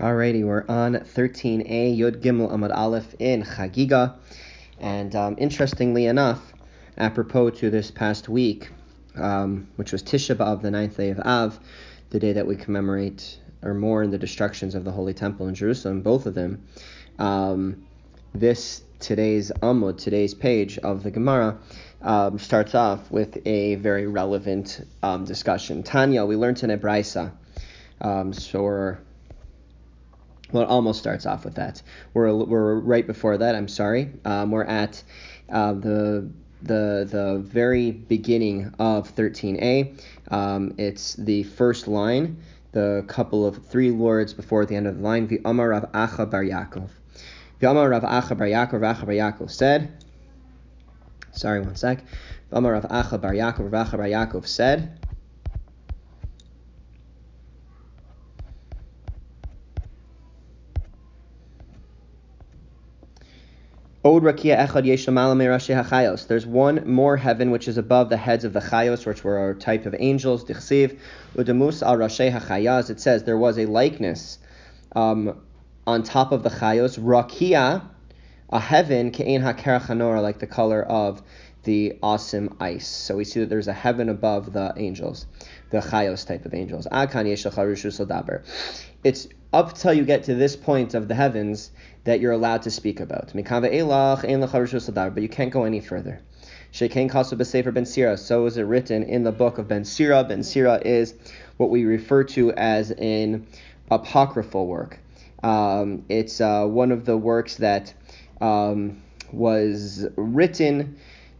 Alrighty, we're on 13a Yod Gimel Amud Aleph in Chagiga, and um, interestingly enough, apropos to this past week, um, which was Tisha B'av, the ninth day of Av, the day that we commemorate or mourn the destructions of the Holy Temple in Jerusalem, both of them. Um, this today's Amud, today's page of the Gemara, um, starts off with a very relevant um, discussion. Tanya, we learned in Ebraisa. Um, so we're well, it almost starts off with that. We're, we're right before that. I'm sorry. Um, we're at uh, the the the very beginning of 13a. Um, it's the first line, the couple of three words before the end of the line. Amar Rav Acha Bar Yaakov. Amar Rav Acha Bar Yaakov. Acha Bar Yaakov said. Sorry, one sec. Amar Rav Acha Bar Yaakov. Acha Bar Yaakov said. There's one more heaven which is above the heads of the chayos, which were a type of angels. Dichsiv udemus al rashi hachayas. It says there was a likeness um, on top of the chayos. Rakia, a heaven hakerachanora, like the color of the awesome ice. So we see that there's a heaven above the angels, the chayos type of angels. It's up till you get to this point of the heavens that you're allowed to speak about. But you can't go any further. So is it written in the book of Ben Sira. Ben Sira is what we refer to as an apocryphal work. Um, it's uh, one of the works that um, was written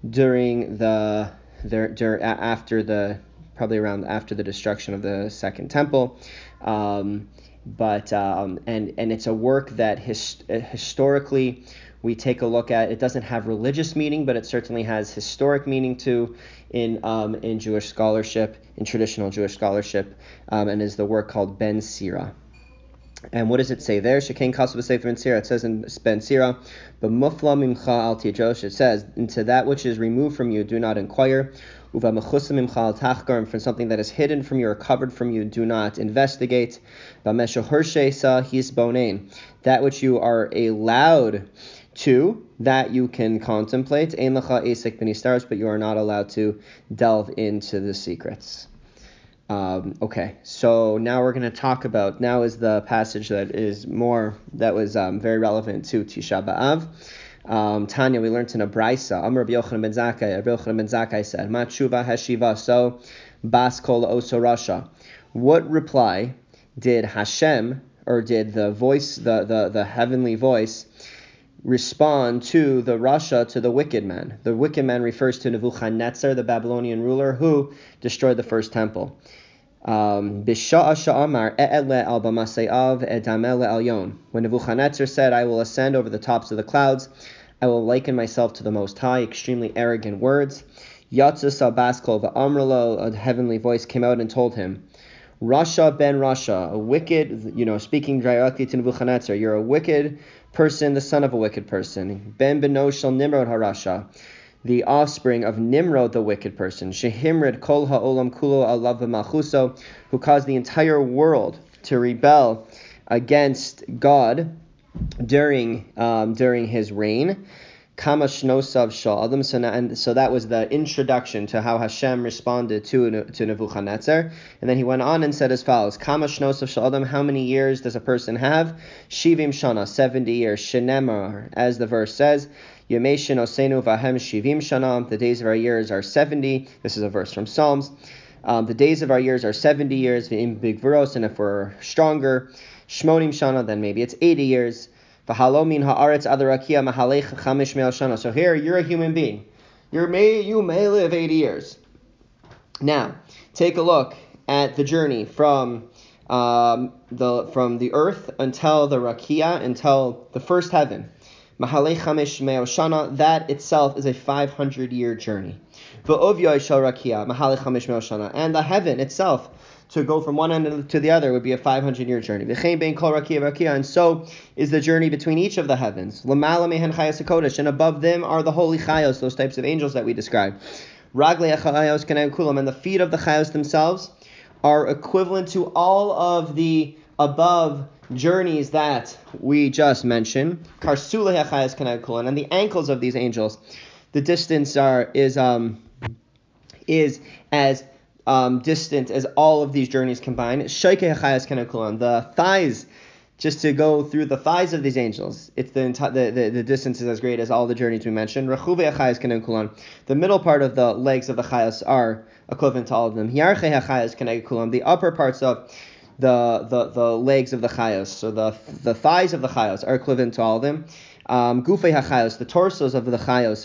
during the there, after the probably around after the destruction of the second temple. Um, but um, and and it's a work that his, historically we take a look at. It doesn't have religious meaning, but it certainly has historic meaning too in um, in Jewish scholarship, in traditional Jewish scholarship, um, and is the work called Ben Sira. And what does it say there? Shekain Kasu Sefer Ben Sira. It says in Ben Sira, "B'mufla mimcha al It says, "Into that which is removed from you, do not inquire." and from something that is hidden from you or covered from you, do not investigate. That which you are allowed to, that you can contemplate. But you are not allowed to delve into the secrets. Um, okay, so now we're going to talk about, now is the passage that is more, that was um, very relevant to Tisha B'Av. Um, Tanya, we learned in a brisa. Amr Rabbi Yochanan ben Zakkai. Rabbi Yochanan ben Zakkai said, "Matshuva hashiva so bas kol oso rasha." What reply did Hashem or did the voice, the the, the heavenly voice, respond to the rasha to the wicked man? The wicked man refers to Nebuchadnezzar, the Babylonian ruler who destroyed the first temple. Um, when Nebuchadnezzar said, I will ascend over the tops of the clouds, I will liken myself to the Most High, extremely arrogant words. Yatzus al Amrlo, a heavenly voice came out and told him, Rasha ben Rasha, a wicked, you know, speaking directly to Nebuchadnezzar, you're a wicked person, the son of a wicked person. Ben Benoshel Nimrod Harasha, the offspring of Nimrod, the wicked person, Shehimrid Kol Ha'olam Kulo Alav Malchuso, who caused the entire world to rebel against God during um, during his reign. Kama Shnosav. So, and so that was the introduction to how Hashem responded to, to Nebuchadnezzar. And then he went on and said as follows Kama Shnosav Sha'adim. How many years does a person have? Shivim Shana, 70 years. Shenemar, as the verse says. Shivim Shana. The days of our years are 70. This is a verse from Psalms. Um, the days of our years are 70 years, in big and if we're stronger, Shmonim Shana, then maybe it's 80 years. V'halomin haaretz adarakia mahalech chamish. So here, you're a human being. You're may, you may live 80 years. Now, take a look at the journey from um, the from the earth until the rakia, until the first heaven. Mahalei chamish shana. That itself is a 500 year journey. V'ovya shal rakia mahalei chamish shana. And the heaven itself to go from one end to the other would be a 500 year journey. And so is the journey between each of the heavens. And above them are the holy chayos, those types of angels that we described. And the feet of the chayos themselves are equivalent to all of the above journeys that we just mentioned, kanekulan, and the ankles of these angels, the distance are is um is as um, distant as all of these journeys combined. The thighs just to go through the thighs of these angels. It's the, the, the, the distance is as great as all the journeys we mentioned. The middle part of the legs of the chayas are equivalent to all of them. The upper parts of the, the, the legs of the chayas, so the, the thighs of the chayas are equivalent to all of them. Um, Gufei hachayos, the torsos of the chayos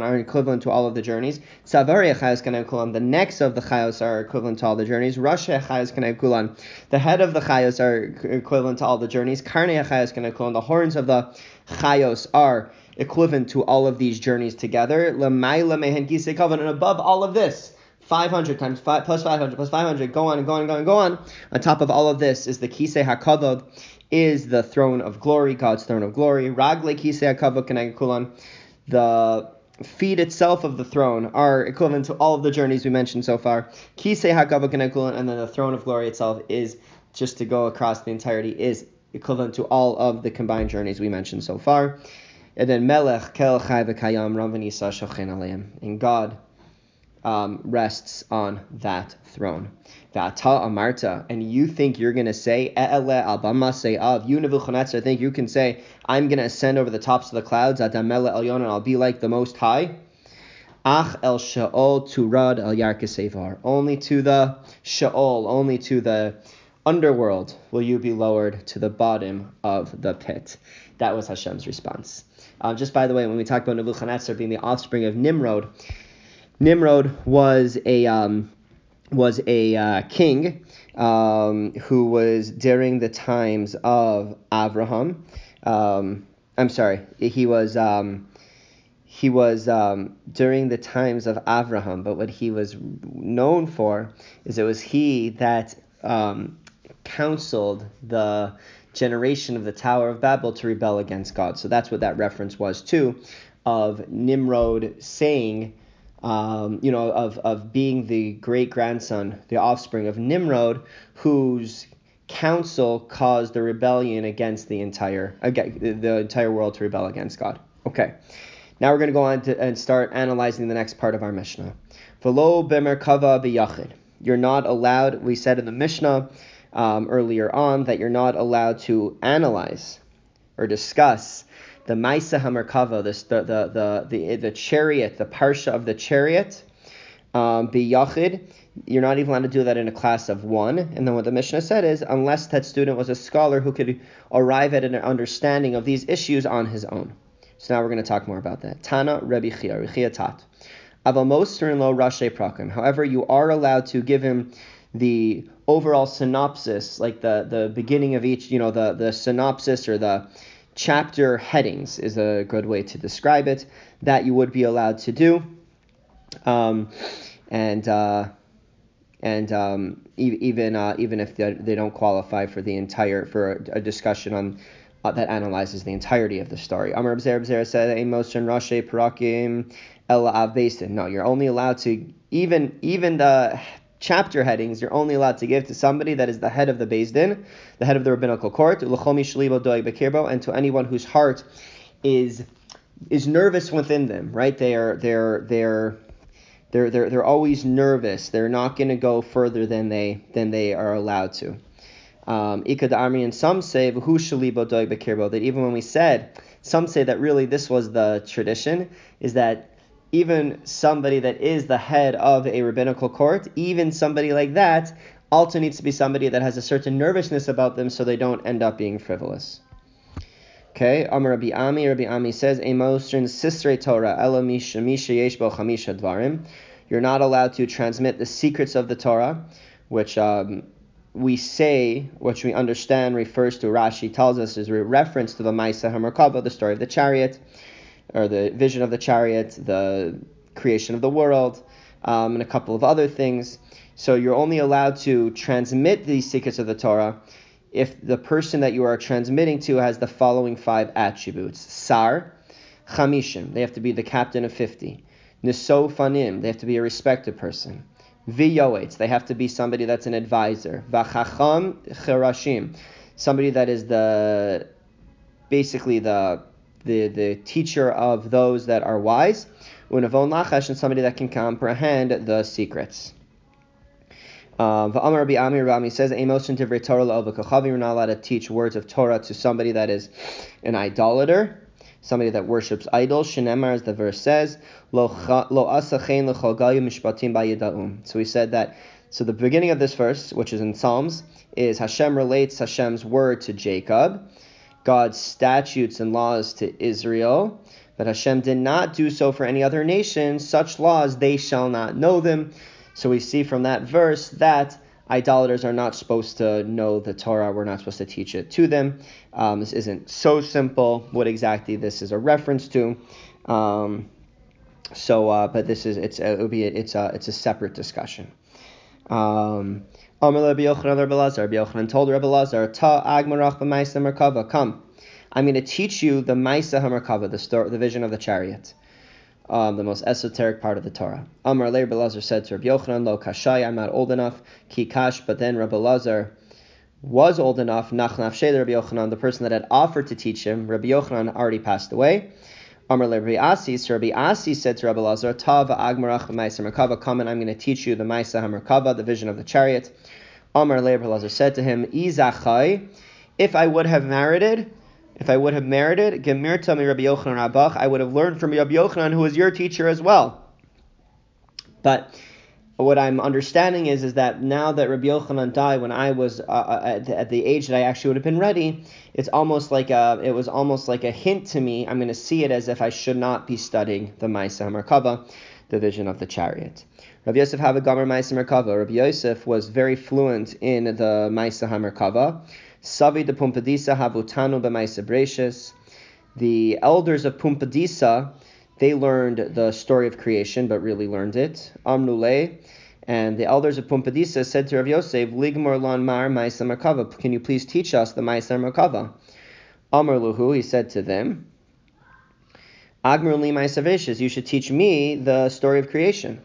are equivalent to all of the journeys. Savari hachayos the necks of the chayos are equivalent to all the journeys. Rosh hachayos the head of the chayos are equivalent to all the journeys. Karne hachayos the horns of the chayos are equivalent to all of these journeys together. And above all of this. 500 times 5 plus 500 plus 500, go on and go on and go on and go on. On top of all of this is the Kisei HaKavod, is the throne of glory, God's throne of glory. Ragle Kisei HaKavod Kulan, the feet itself of the throne are equivalent to all of the journeys we mentioned so far. Kisei HaKavod Kulan, and then the throne of glory itself is just to go across the entirety is equivalent to all of the combined journeys we mentioned so far. And then Melech Kel Chai V'Kayam Ravanisa Shochen Aleim. And God um, rests on that throne. V'ata amarta, and you think you're going to say, E'ele albama of you Nebuchadnezzar think you can say, I'm going to ascend over the tops of the clouds, elyon, and I'll be like the Most High. Ach el Sheol turad el yarkesevar. Only to the Sheol, only to the underworld will you be lowered to the bottom of the pit. That was Hashem's response. Uh, just by the way, when we talk about Nebuchadnezzar being the offspring of Nimrod, Nimrod was a um, was a uh, king um, who was during the times of Abraham. Um, I'm sorry, he was um, he was um, during the times of Abraham, but what he was known for is it was he that um, counseled the generation of the Tower of Babel to rebel against God. So that's what that reference was too, of Nimrod saying um, you know, of, of being the great grandson, the offspring of Nimrod, whose counsel caused the rebellion against the entire the entire world to rebel against God. Okay, now we're going to go on to, and start analyzing the next part of our Mishnah. Velo bemerkava biyachid. You're not allowed. We said in the Mishnah um, earlier on that you're not allowed to analyze or discuss the Maisa Hamerkava, the, the, the, the, the chariot, the Parsha of the chariot, um, Yachid. You're not even allowed to do that in a class of one. And then what the Mishnah said is, unless that student was a scholar who could arrive at an understanding of these issues on his own. So now we're going to talk more about that. Tana Rebbe Chia, Chia Tat. Avamos lo Rashe Prakim. However, you are allowed to give him the overall synopsis, like the, the beginning of each, you know, the, the synopsis or the chapter headings is a good way to describe it that you would be allowed to do. Um, and uh, and um, e- even uh, even if they don't qualify for the entire for a, a discussion on uh, that analyzes the entirety of the story. Said, "Amos and Rashi Parakim El Av No, you're only allowed to even even the chapter headings you're only allowed to give to somebody that is the head of the Beis Din, the head of the rabbinical court, and to anyone whose heart is is nervous within them, right? They are they're they're they're they're, they're always nervous. They're not going to go further than they than they are allowed to. Um, and some say that even when we said, some say that really this was the tradition, is that even somebody that is the head of a rabbinical court, even somebody like that, also needs to be somebody that has a certain nervousness about them so they don't end up being frivolous. Okay, Amar Rabbi Ami, Rabbi Ami says, Emosrin Sisre Torah, Elamisha Yeshbo Chamisha Dvarim. You're not allowed to transmit the secrets of the Torah, which um, we say, which we understand refers to, Rashi tells us, is a reference to the Maisa Hamerkava, the story of the chariot or the vision of the chariot, the creation of the world, um, and a couple of other things. So you're only allowed to transmit these secrets of the Torah if the person that you are transmitting to has the following five attributes: Sar, Chamishim, they have to be the captain of fifty. Nisofanim, they have to be a respected person. Viyoetz, they have to be somebody that's an advisor. Vachacham Cherashim, somebody that is the basically the the, the teacher of those that are wise, unavon lachash, and somebody that can comprehend the secrets. Um, Rabbi Amir Rami says, Amos and Torah You're not allowed to teach words of Torah to somebody that is an idolater, somebody that worships idols. Shenemar, as the verse says, Lo asachen mishpatim So he said that. So the beginning of this verse, which is in Psalms, is Hashem relates Hashem's word to Jacob, God's statutes and laws to Israel. But Hashem did not do so for any other nation. Such laws they shall not know them. So we see from that verse that idolaters are not supposed to know the Torah. We're not supposed to teach it to them. Um, this isn't so simple. What exactly this is a reference to? Um, so, uh, but this is it's it would be it's a it's a separate discussion. Um, Rabbi Yochanan told Rabbi Lazar, Ta agmarach b'maisa merkava. Come, I'm going to teach you the Maisa Hamerkava, the story, the vision of the chariot um, the most esoteric part of the Torah. Amar Rabbi Lazar said to Rabbi Yochanan, Lo Kashai, I'm not old enough, Ki Kash, but then Rabbi Lazar was old enough, Nachnaf Rabbi Yochanan, the person that had offered to teach him, Rabbi Yochanan already passed away. Rabbi Asi, so Rabbi Asi said to Rabbi Lazar, Tava Agmarach Maisa Merkava, come and I'm going to teach you the Maisa Hamerkava, the vision of the chariot. Amar Rabbi Lazar said to him, Izachai, if I would have merited, if I would have merited, Gemirta mi Rabbi Yochanan Rabach, I would have learned from Rabbi Yochanan, who was your teacher as well. But what I'm understanding is, is that now that Rabbi Yochanan died when I was uh, uh at, the, at, the, age that I actually would have been ready, it's almost like a, it was almost like a hint to me. I'm going to see it as if I should not be studying the Maisa Merkava, the vision of the chariot. Rabbi Yosef Gomer Maisa Merkava. Rabbi Yosef was very fluent in the Maisa Merkava. Savi de Pumpadisa Havutanu B'maisa Brachus. The elders of Pumpadisa, they learned the story of creation, but really learned it. Amnule. And the elders of Pumpadisa said to Rav Yosef, Ligmor lan mar Maisa Merkava. Can you please teach us the Maisa Merkava? Amr Luhu, he said to them, Agmar li Maisa You should teach me the story of creation.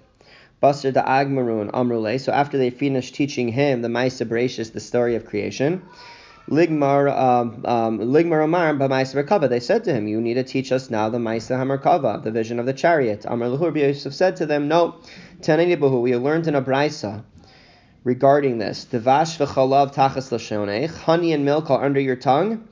Basar da Agmarun Amrule. So after they finished teaching him the Maisa the story of creation, Ligmar um, um, Ligmar Omar b'Maisa Merkava. They said to him, "You need to teach us now the Maisa Hamerkava, the vision of the chariot." Amar Lahur Yosef said to them, "No, Bahu. We have learned in a brisa regarding this. Devash v'chalav tachas l'shonech. Honey and milk are under your tongue.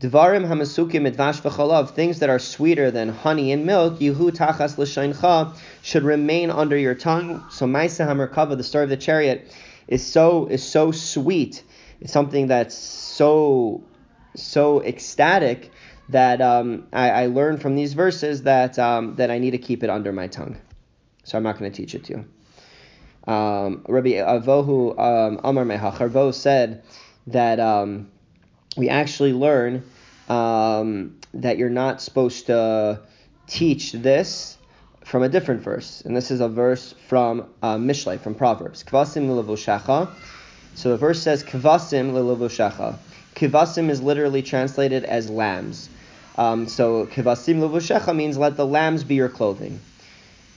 Devarim hamasukim midvash v'chalav. Things that are sweeter than honey and milk. Yehu tachas l'shoncha should remain under your tongue. So Maisa Hamerkava, the story of the chariot, is so is so sweet something that's so so ecstatic that um, I, I learned from these verses that um, that I need to keep it under my tongue. So I'm not going to teach it to you. Um, Rabbi Avohu um, Amar Mehacharvo said that um, we actually learn um, that you're not supposed to teach this from a different verse, and this is a verse from uh, Mishlei, from Proverbs. Kvasim so the verse says, Kvasim leluvoshecha. Kvasim is literally translated as lambs. Um, so Kvasim leluvoshecha means let the lambs be your clothing.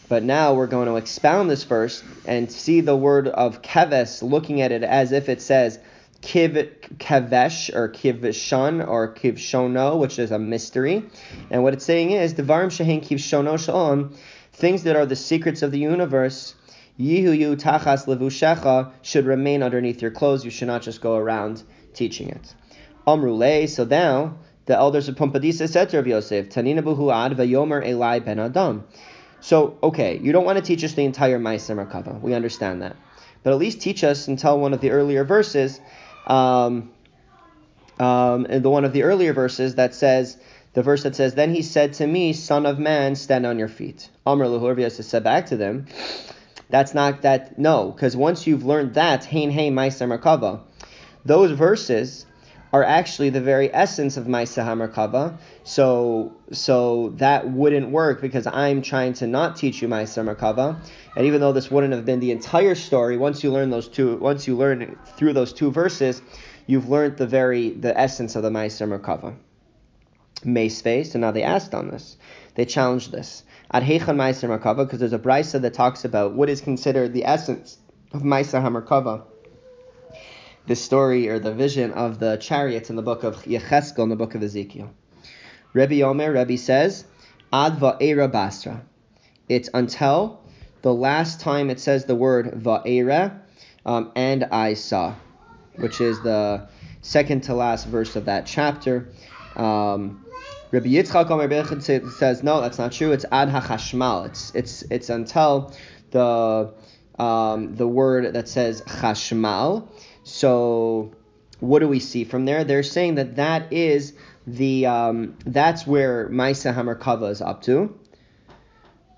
But now we're going to expound this verse and see the word of keves, looking at it as if it says kiv kavesh or kivshon or kivshono, which is a mystery. And what it's saying is devarim shehin kivshono shalom, things that are the secrets of the universe Yihu yu tachas levushecha should remain underneath your clothes. You should not just go around teaching it. Amrule, so now the elders of Pumpadisa said to Rav Yosef, Tanina buhu ad vayomer elai ben adam. So, okay, you don't want to teach us the entire Ma'aser Merkava. We understand that. But at least teach us until one of the earlier verses, um, um, the one of the earlier verses that says, the verse that says, Then he said to me, Son of man, stand on your feet. Amr Lahur Yosef said back to them, that's not that no, because once you've learned that, Hein Hein Ma'aser Merkava, those verses are actually the very essence of Ma'aser Merkava. So so that wouldn't work because I'm trying to not teach you Ma'aser Merkava. And even though this wouldn't have been the entire story, once you learn those two once you learn through those two verses, you've learned the very the essence of the Ma'aser Merkava. Mace face, and now they asked on this. They challenged this. At Heichan Meiser Merkava, because there's a brisa that talks about what is considered the essence of Meiser HaMerkava. the story or the vision of the chariots in the book of Yecheskel in the book of Ezekiel. Rebbe Omer, Rebbe says, Ad va'era basra. It's until the last time it says the word va'era, um, and I saw, which is the second to last verse of that chapter. Um, Rabbi Yitzchak Omer Bechid says no, that's not true. It's ad hachashmal. It's it's it's until the um, the word that says chashmal. So what do we see from there? They're saying that that is the um, that's where Maisa Hamerkava is up to.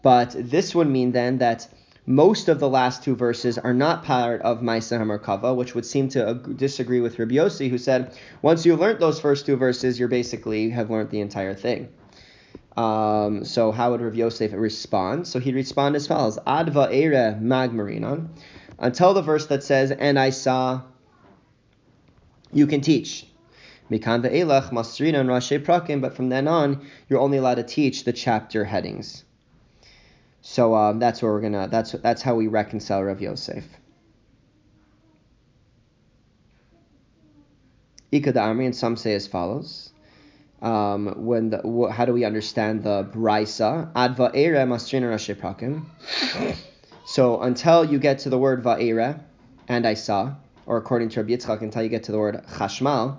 But this would mean then that most of the last two verses are not part of Maisa Hamerkava, which would seem to disagree with Rabbi Yossi, who said once you've learned those first two verses, you're basically have learned the entire thing. Um, so how would Rav Yosef respond? So he'd respond as follows: Adva ere magmarinon, until the verse that says, "And I saw." You can teach. Mikan ve'elach masrinan rashi prakim, but from then on, you're only allowed to teach the chapter headings. So um, that's where we're gonna. That's that's how we reconcile Rav Yosef. Ika the Amri, and some say as follows. Um, when the, how do we understand the brisa? Ad va'era masrina rashi prakim. So until you get to the word va'era, and I saw, or according to Rabbi Yitzchak, until you get to the word chashmal,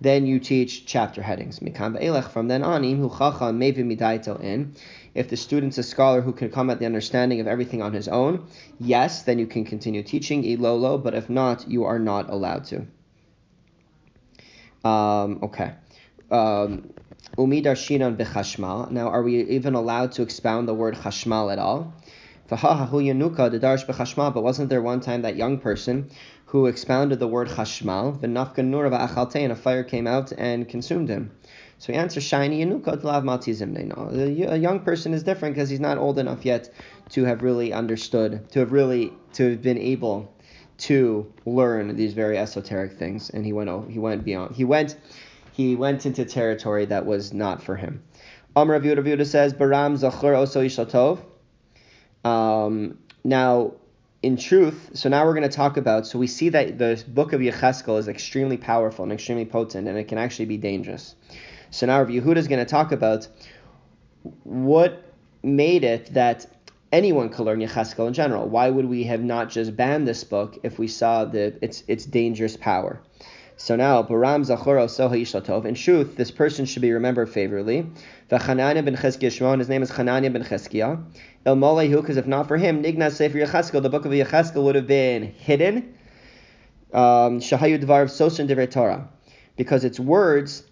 then you teach chapter headings. From then on, in if the student's a scholar who can come at the understanding of everything on his own, yes, then you can continue teaching ilolo, but if not, you are not allowed to. Um, okay. Um, Umidarshinan bechashmal. Now, are we even allowed to expound the word chashmal at all? But wasn't there one time that young person who expounded the word chashmal, and a fire came out and consumed him? So he answers, Shiny A young person is different because he's not old enough yet to have really understood, to have really, to have been able to learn these very esoteric things. And he went, he went beyond, he went, he went into territory that was not for him. Amr Rav Yehuda says, Baram Zachur Oso Ishatov. Um, now, in truth, so now we're going to talk about. So we see that the book of Yecheskel is extremely powerful and extremely potent, and it can actually be dangerous. So now Yehuda is going to talk about what made it that anyone could learn Yecheskel in general. Why would we have not just banned this book if we saw the its its dangerous power? So now, Baram Zachoro Soha Yishlatov. In truth, this person should be remembered favorably. V'Chananya ben Cheskia Shimon, his name is Chananya ben Cheskia. El Molehu, because if not for him, Nignas Sefer Yecheskel, the book of Yecheskel would have been hidden. Um, Shahayu Dvar of Sosan Torah. Because its words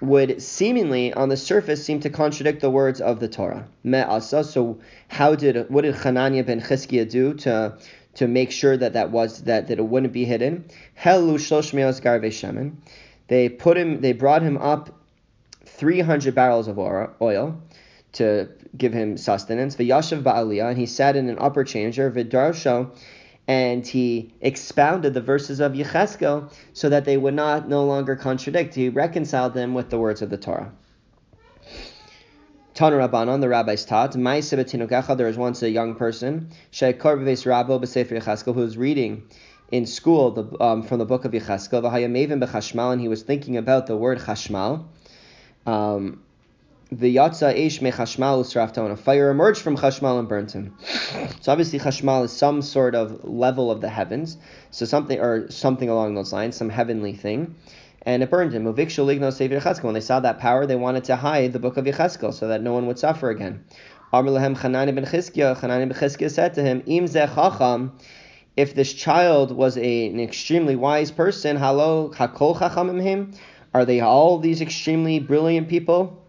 would seemingly on the surface seem to contradict the words of the Torah. Me'asa. So how did what did Hananiah ben Chizkiah do to to make sure that that was that, that it wouldn't be hidden? Helu shemen. They put him. They brought him up 300 barrels of oil to give him sustenance. V'yashav ba'aliyah, and he sat in an upper chamber. V'darsho, and he expounded the verses of Yecheskel so that they would not no longer contradict. He reconciled them with the words of the Torah. Tana Rabbanon, the rabbis taught, there was once a young person, who was reading in school the, um, from the book of Yecheskel, and he was thinking about the word chashmal. Um, the yatsa ish me chashmal usrafta, and a fire emerged from chashmal and burnt him. So obviously chashmal is some sort of level of the heavens, so something or something along those lines, some heavenly thing, and it burned him. When they saw that power, they wanted to hide the book of Yecheskel so that no one would suffer again. Amr Chanani ben Chizkiah, ben said to him, Im if this child was a, an extremely wise person, halo hakol chachamim him, are they all these extremely brilliant people?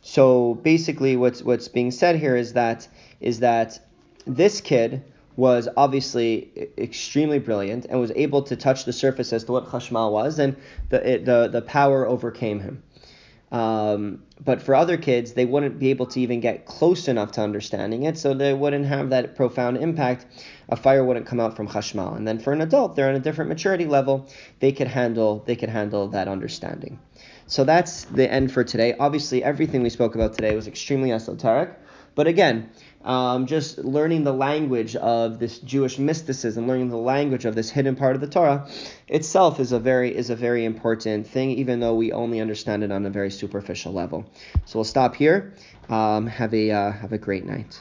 So basically, what's what's being said here is that is that this kid was obviously extremely brilliant and was able to touch the surface as to what chashmal was, and the it, the the power overcame him. Um, but for other kids, they wouldn't be able to even get close enough to understanding it, so they wouldn't have that profound impact. A fire wouldn't come out from chashmal. And then for an adult, they're on a different maturity level. They could handle they could handle that understanding. So that's the end for today. Obviously, everything we spoke about today was extremely esoteric, But again, um, just learning the language of this Jewish mysticism, learning the language of this hidden part of the Torah itself is a very is a very important thing, even though we only understand it on a very superficial level. So we'll stop here. Um, have a uh, have a great night.